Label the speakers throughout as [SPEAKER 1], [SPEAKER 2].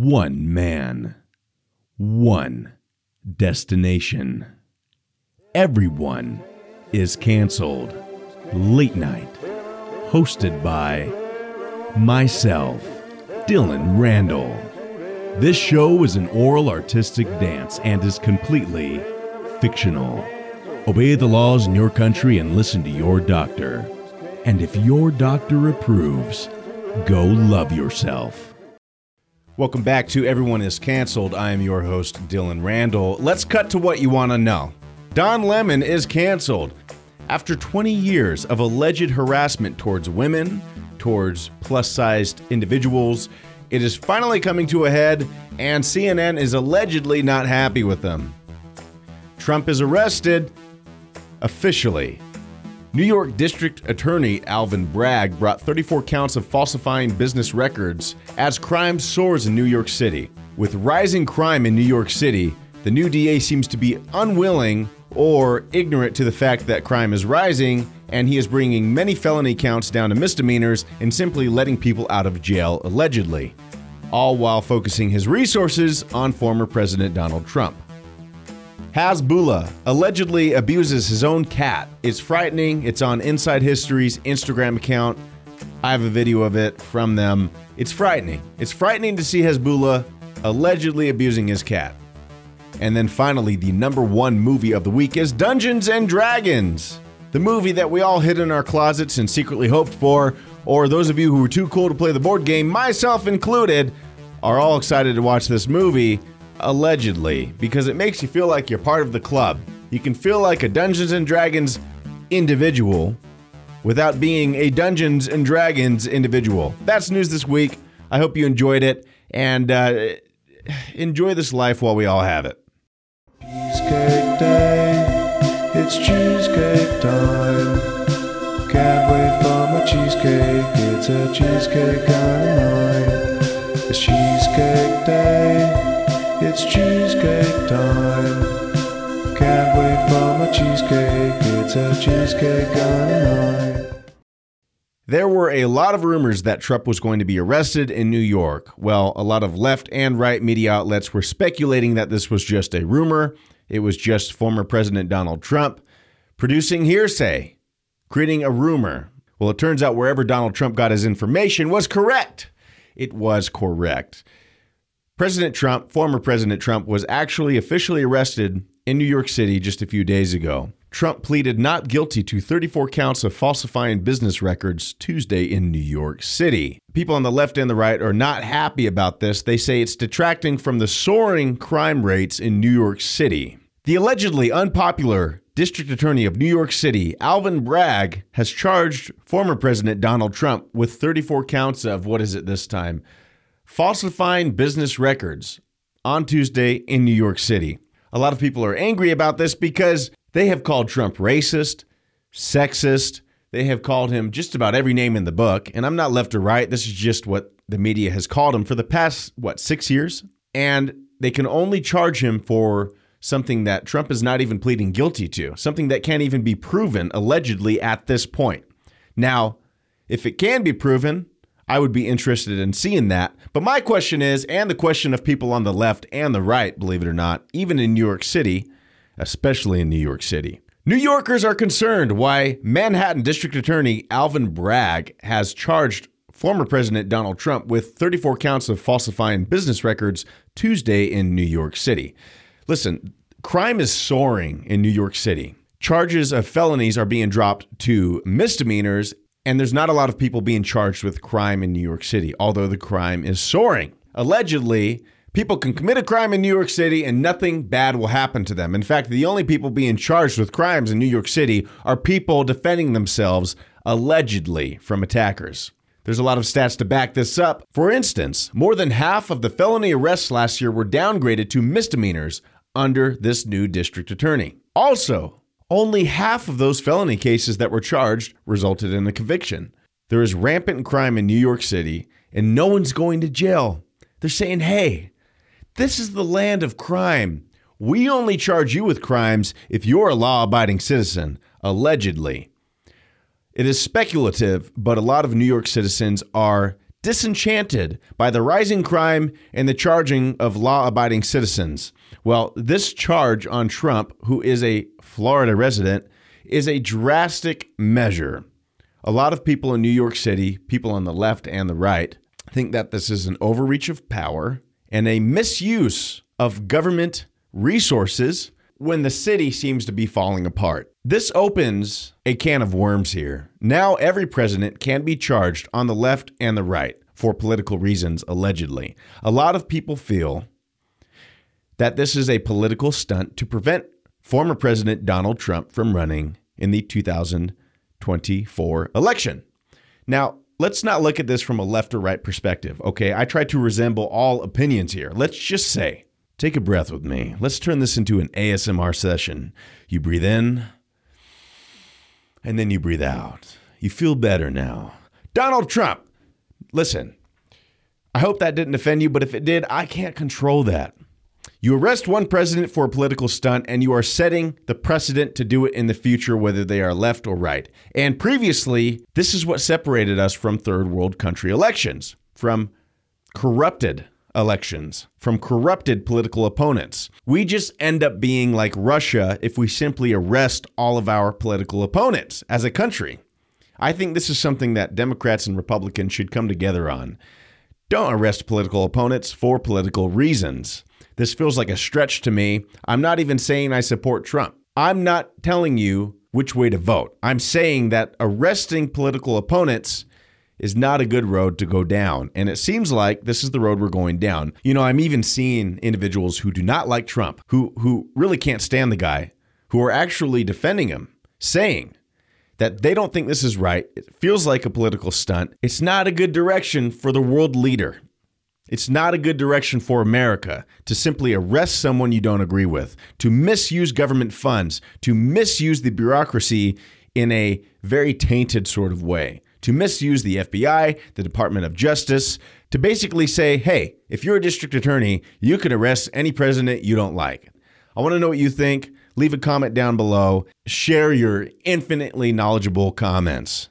[SPEAKER 1] One man, one destination. Everyone is canceled. Late night, hosted by myself, Dylan Randall. This show is an oral artistic dance and is completely fictional. Obey the laws in your country and listen to your doctor. And if your doctor approves, go love yourself. Welcome back to Everyone is Canceled. I am your host, Dylan Randall. Let's cut to what you want to know. Don Lemon is canceled. After 20 years of alleged harassment towards women, towards plus sized individuals, it is finally coming to a head, and CNN is allegedly not happy with them. Trump is arrested officially. New York District Attorney Alvin Bragg brought 34 counts of falsifying business records as crime soars in New York City. With rising crime in New York City, the new DA seems to be unwilling or ignorant to the fact that crime is rising, and he is bringing many felony counts down to misdemeanors and simply letting people out of jail allegedly, all while focusing his resources on former President Donald Trump. Hasbullah allegedly abuses his own cat. It's frightening. It's on Inside History's Instagram account. I have a video of it from them. It's frightening. It's frightening to see Hasbullah allegedly abusing his cat. And then finally, the number one movie of the week is Dungeons and Dragons. The movie that we all hid in our closets and secretly hoped for, or those of you who were too cool to play the board game, myself included, are all excited to watch this movie allegedly, because it makes you feel like you're part of the club. You can feel like a Dungeons and Dragons individual without being a Dungeons and Dragons individual. That's news this week. I hope you enjoyed it and uh, enjoy this life while we all have it.
[SPEAKER 2] Cheesecake Day, it's cheesecake time. Can't wait for my cheesecake, it's a cheesecake kind of night. It's Cheesecake Day, it's cheesecake time. Can't wait for my cheesecake, it's a cheesecake night.
[SPEAKER 1] There were a lot of rumors that Trump was going to be arrested in New York. Well, a lot of left and right media outlets were speculating that this was just a rumor. It was just former President Donald Trump producing hearsay, creating a rumor. Well, it turns out wherever Donald Trump got his information was correct. It was correct. President Trump, former President Trump, was actually officially arrested in New York City just a few days ago. Trump pleaded not guilty to 34 counts of falsifying business records Tuesday in New York City. People on the left and the right are not happy about this. They say it's detracting from the soaring crime rates in New York City. The allegedly unpopular District Attorney of New York City, Alvin Bragg, has charged former President Donald Trump with 34 counts of what is it this time? Falsifying business records on Tuesday in New York City. A lot of people are angry about this because they have called Trump racist, sexist. They have called him just about every name in the book. And I'm not left or right. This is just what the media has called him for the past, what, six years? And they can only charge him for something that Trump is not even pleading guilty to, something that can't even be proven allegedly at this point. Now, if it can be proven, I would be interested in seeing that. But my question is, and the question of people on the left and the right, believe it or not, even in New York City, especially in New York City. New Yorkers are concerned why Manhattan District Attorney Alvin Bragg has charged former President Donald Trump with 34 counts of falsifying business records Tuesday in New York City. Listen, crime is soaring in New York City. Charges of felonies are being dropped to misdemeanors, and there's not a lot of people being charged with crime in New York City, although the crime is soaring. Allegedly, people can commit a crime in New York City and nothing bad will happen to them. In fact, the only people being charged with crimes in New York City are people defending themselves allegedly from attackers. There's a lot of stats to back this up. For instance, more than half of the felony arrests last year were downgraded to misdemeanors under this new district attorney. Also, only half of those felony cases that were charged resulted in a conviction. There is rampant crime in New York City, and no one's going to jail. They're saying, hey, this is the land of crime. We only charge you with crimes if you're a law abiding citizen, allegedly. It is speculative, but a lot of New York citizens are disenchanted by the rising crime and the charging of law abiding citizens. Well, this charge on Trump, who is a Florida resident, is a drastic measure. A lot of people in New York City, people on the left and the right, think that this is an overreach of power and a misuse of government resources when the city seems to be falling apart. This opens a can of worms here. Now, every president can be charged on the left and the right for political reasons, allegedly. A lot of people feel that this is a political stunt to prevent former President Donald Trump from running in the 2024 election. Now, let's not look at this from a left or right perspective, okay? I try to resemble all opinions here. Let's just say, take a breath with me. Let's turn this into an ASMR session. You breathe in, and then you breathe out. You feel better now. Donald Trump, listen, I hope that didn't offend you, but if it did, I can't control that. You arrest one president for a political stunt, and you are setting the precedent to do it in the future, whether they are left or right. And previously, this is what separated us from third world country elections, from corrupted elections, from corrupted political opponents. We just end up being like Russia if we simply arrest all of our political opponents as a country. I think this is something that Democrats and Republicans should come together on. Don't arrest political opponents for political reasons. This feels like a stretch to me. I'm not even saying I support Trump. I'm not telling you which way to vote. I'm saying that arresting political opponents is not a good road to go down. And it seems like this is the road we're going down. You know, I'm even seeing individuals who do not like Trump, who who really can't stand the guy, who are actually defending him, saying that they don't think this is right. It feels like a political stunt. It's not a good direction for the world leader. It's not a good direction for America to simply arrest someone you don't agree with, to misuse government funds, to misuse the bureaucracy in a very tainted sort of way, to misuse the FBI, the Department of Justice, to basically say, hey, if you're a district attorney, you can arrest any president you don't like. I want to know what you think. Leave a comment down below. Share your infinitely knowledgeable comments.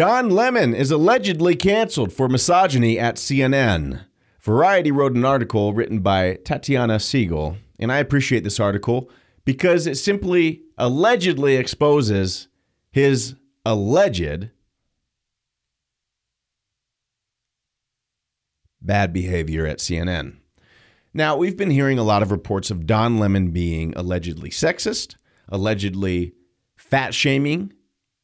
[SPEAKER 1] Don Lemon is allegedly canceled for misogyny at CNN. Variety wrote an article written by Tatiana Siegel, and I appreciate this article because it simply allegedly exposes his alleged bad behavior at CNN. Now, we've been hearing a lot of reports of Don Lemon being allegedly sexist, allegedly fat shaming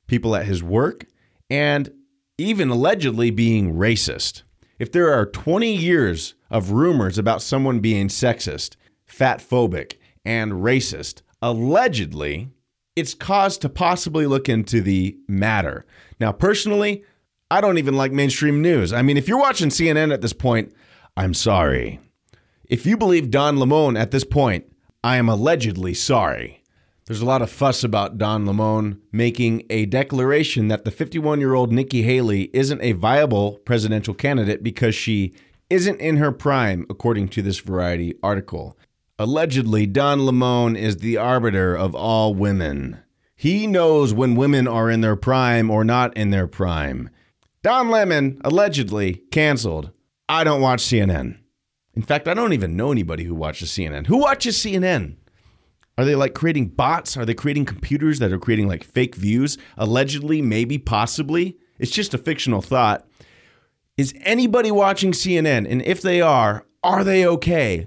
[SPEAKER 1] people at his work, and even allegedly being racist. If there are 20 years of rumors about someone being sexist, fat phobic, and racist, allegedly, it's cause to possibly look into the matter. Now, personally, I don't even like mainstream news. I mean, if you're watching CNN at this point, I'm sorry. If you believe Don Lemon at this point, I am allegedly sorry. There's a lot of fuss about Don Lemon making a declaration that the 51 year old Nikki Haley isn't a viable presidential candidate because she isn't in her prime, according to this Variety article. Allegedly, Don Lemon is the arbiter of all women. He knows when women are in their prime or not in their prime. Don Lemon, allegedly, canceled. I don't watch CNN. In fact, I don't even know anybody who watches CNN. Who watches CNN? Are they like creating bots? Are they creating computers that are creating like fake views? Allegedly, maybe, possibly. It's just a fictional thought. Is anybody watching CNN? And if they are, are they okay?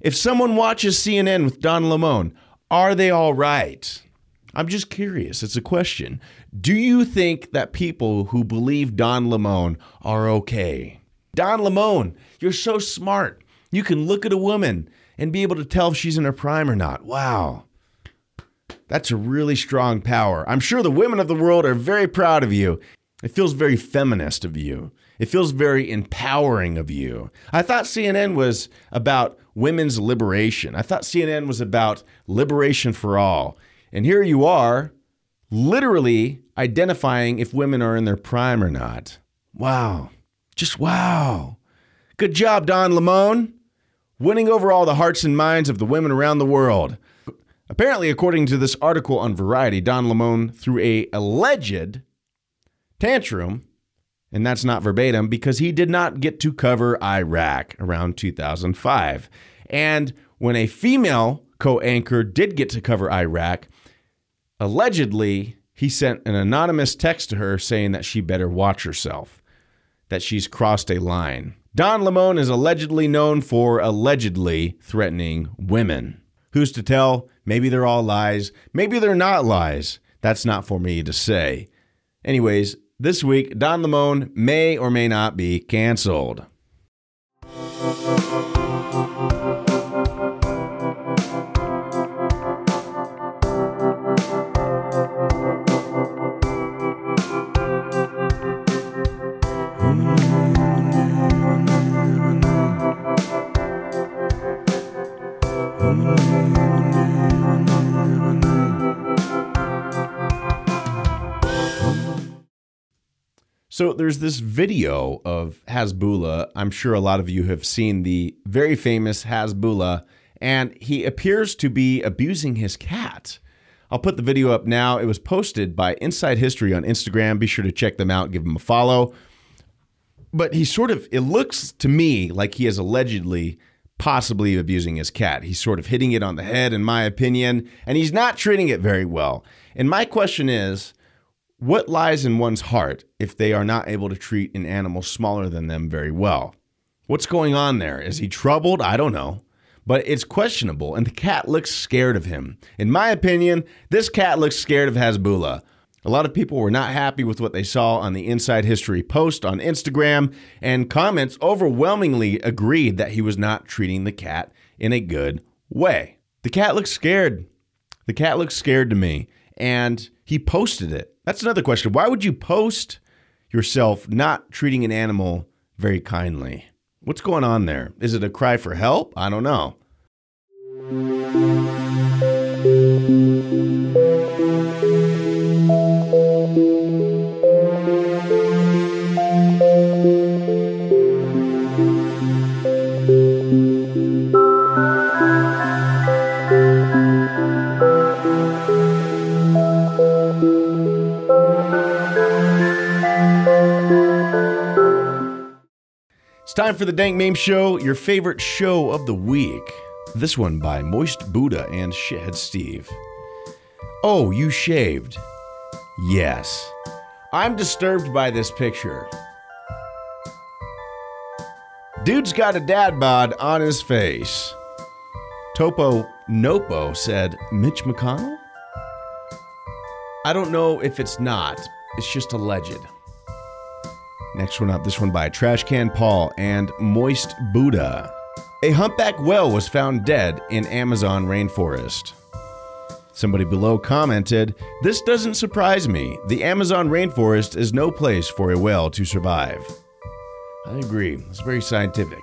[SPEAKER 1] If someone watches CNN with Don Lemon, are they all right? I'm just curious. It's a question. Do you think that people who believe Don Lemon are okay? Don Lemon, you're so smart. You can look at a woman and be able to tell if she's in her prime or not. Wow. That's a really strong power. I'm sure the women of the world are very proud of you. It feels very feminist of you. It feels very empowering of you. I thought CNN was about women's liberation. I thought CNN was about liberation for all. And here you are, literally identifying if women are in their prime or not. Wow. Just wow. Good job, Don Lemon. Winning over all the hearts and minds of the women around the world. Apparently, according to this article on Variety, Don Lemon threw a alleged tantrum, and that's not verbatim, because he did not get to cover Iraq around 2005. And when a female co-anchor did get to cover Iraq, allegedly he sent an anonymous text to her saying that she better watch herself, that she's crossed a line. Don Lemon is allegedly known for allegedly threatening women. Who's to tell? Maybe they're all lies. Maybe they're not lies. That's not for me to say. Anyways, this week, Don Lemon may or may not be canceled. So there's this video of Hasbullah. I'm sure a lot of you have seen the very famous Hasbullah, and he appears to be abusing his cat. I'll put the video up now. It was posted by Inside History on Instagram. Be sure to check them out, give them a follow. But he sort of, it looks to me like he is allegedly possibly abusing his cat. He's sort of hitting it on the head, in my opinion, and he's not treating it very well. And my question is, what lies in one's heart if they are not able to treat an animal smaller than them very well? What's going on there? Is he troubled? I don't know. But it's questionable, and the cat looks scared of him. In my opinion, this cat looks scared of Hasbullah. A lot of people were not happy with what they saw on the Inside History post on Instagram, and comments overwhelmingly agreed that he was not treating the cat in a good way. The cat looks scared. The cat looks scared to me, and he posted it. That's another question. Why would you post yourself not treating an animal very kindly? What's going on there? Is it a cry for help? I don't know. Time for the Dank Meme Show, your favorite show of the week. This one by Moist Buddha and Shithead Steve. Oh, you shaved? Yes. I'm disturbed by this picture. Dude's got a dad bod on his face. Topo Nopo said, Mitch McConnell? I don't know if it's not, it's just alleged. Next one up, this one by Trash Can Paul and Moist Buddha. A humpback whale was found dead in Amazon rainforest. Somebody below commented, This doesn't surprise me. The Amazon rainforest is no place for a whale to survive. I agree. It's very scientific.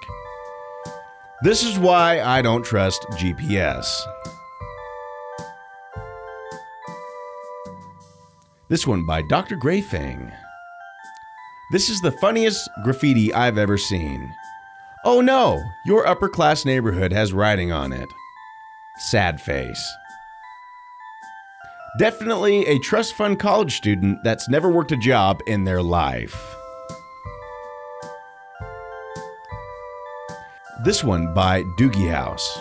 [SPEAKER 1] This is why I don't trust GPS. This one by Dr. Greyfang. This is the funniest graffiti I've ever seen. Oh no, your upper class neighborhood has writing on it. Sad face. Definitely a trust fund college student that's never worked a job in their life. This one by Doogie House.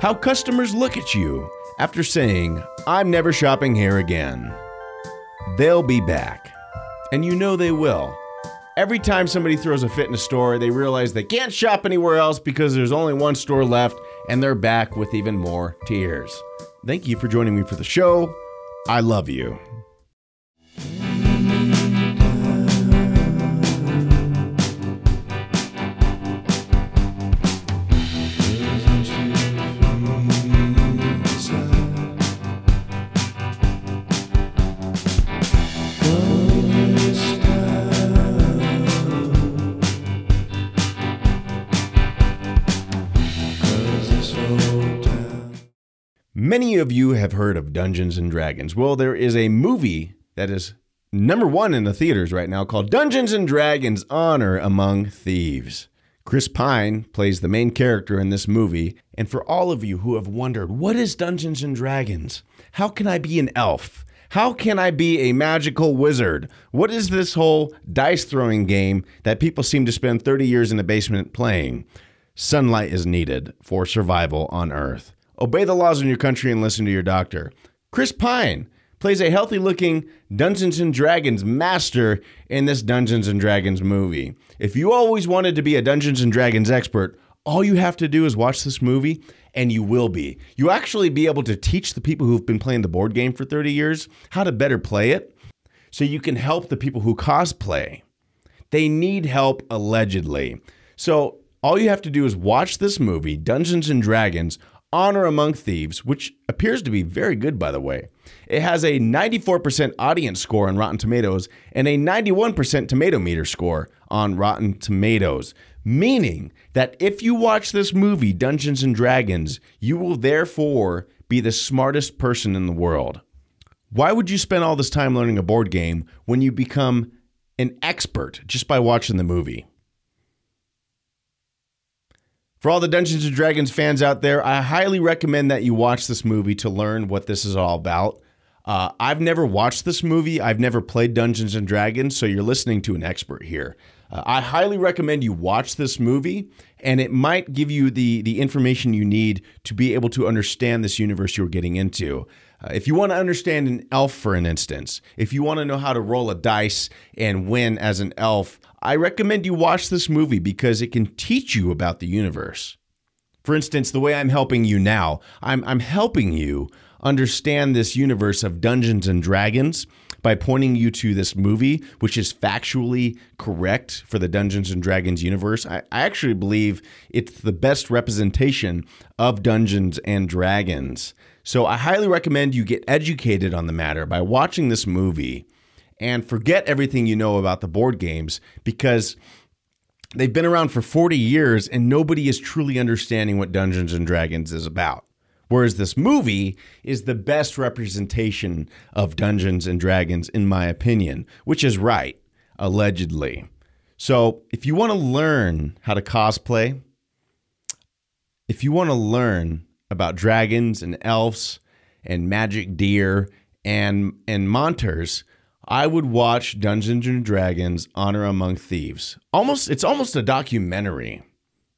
[SPEAKER 1] How customers look at you after saying, I'm never shopping here again. They'll be back. And you know they will. Every time somebody throws a fit in a store, they realize they can't shop anywhere else because there's only one store left and they're back with even more tears. Thank you for joining me for the show. I love you. Of you have heard of Dungeons and Dragons. Well, there is a movie that is number one in the theaters right now called Dungeons and Dragons Honor Among Thieves. Chris Pine plays the main character in this movie. And for all of you who have wondered, what is Dungeons and Dragons? How can I be an elf? How can I be a magical wizard? What is this whole dice throwing game that people seem to spend 30 years in a basement playing? Sunlight is needed for survival on Earth. Obey the laws in your country and listen to your doctor. Chris Pine plays a healthy looking Dungeons and Dragons master in this Dungeons and Dragons movie. If you always wanted to be a Dungeons and Dragons expert, all you have to do is watch this movie and you will be. You actually be able to teach the people who've been playing the board game for 30 years how to better play it so you can help the people who cosplay. They need help allegedly. So all you have to do is watch this movie, Dungeons and Dragons Honor Among Thieves, which appears to be very good, by the way. It has a 94% audience score on Rotten Tomatoes and a 91% tomato meter score on Rotten Tomatoes, meaning that if you watch this movie, Dungeons and Dragons, you will therefore be the smartest person in the world. Why would you spend all this time learning a board game when you become an expert just by watching the movie? For all the Dungeons and Dragons fans out there, I highly recommend that you watch this movie to learn what this is all about. Uh, I've never watched this movie. I've never played Dungeons and Dragons, so you're listening to an expert here. Uh, I highly recommend you watch this movie, and it might give you the the information you need to be able to understand this universe you're getting into. Uh, if you want to understand an elf, for an instance, if you want to know how to roll a dice and win as an elf, I recommend you watch this movie because it can teach you about the universe. For instance, the way I'm helping you now, I'm, I'm helping you understand this universe of Dungeons and Dragons by pointing you to this movie, which is factually correct for the Dungeons and Dragons universe. I, I actually believe it's the best representation of Dungeons and Dragons. So I highly recommend you get educated on the matter by watching this movie and forget everything you know about the board games because they've been around for 40 years and nobody is truly understanding what Dungeons and Dragons is about. Whereas this movie is the best representation of Dungeons and Dragons, in my opinion, which is right, allegedly. So if you want to learn how to cosplay, if you want to learn about dragons and elves and magic deer and and monters, I would watch Dungeons and Dragons Honor Among Thieves. Almost it's almost a documentary.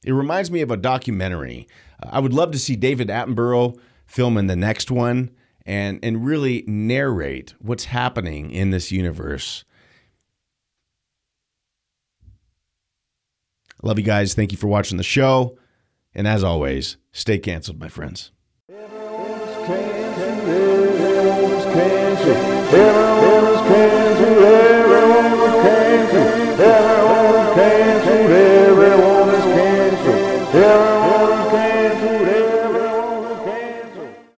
[SPEAKER 1] It reminds me of a documentary. I would love to see David Attenborough film in the next one and and really narrate what's happening in this universe. Love you guys. Thank you for watching the show. And as always, stay canceled, my friends.
[SPEAKER 2] Everyone's everyone's everyone's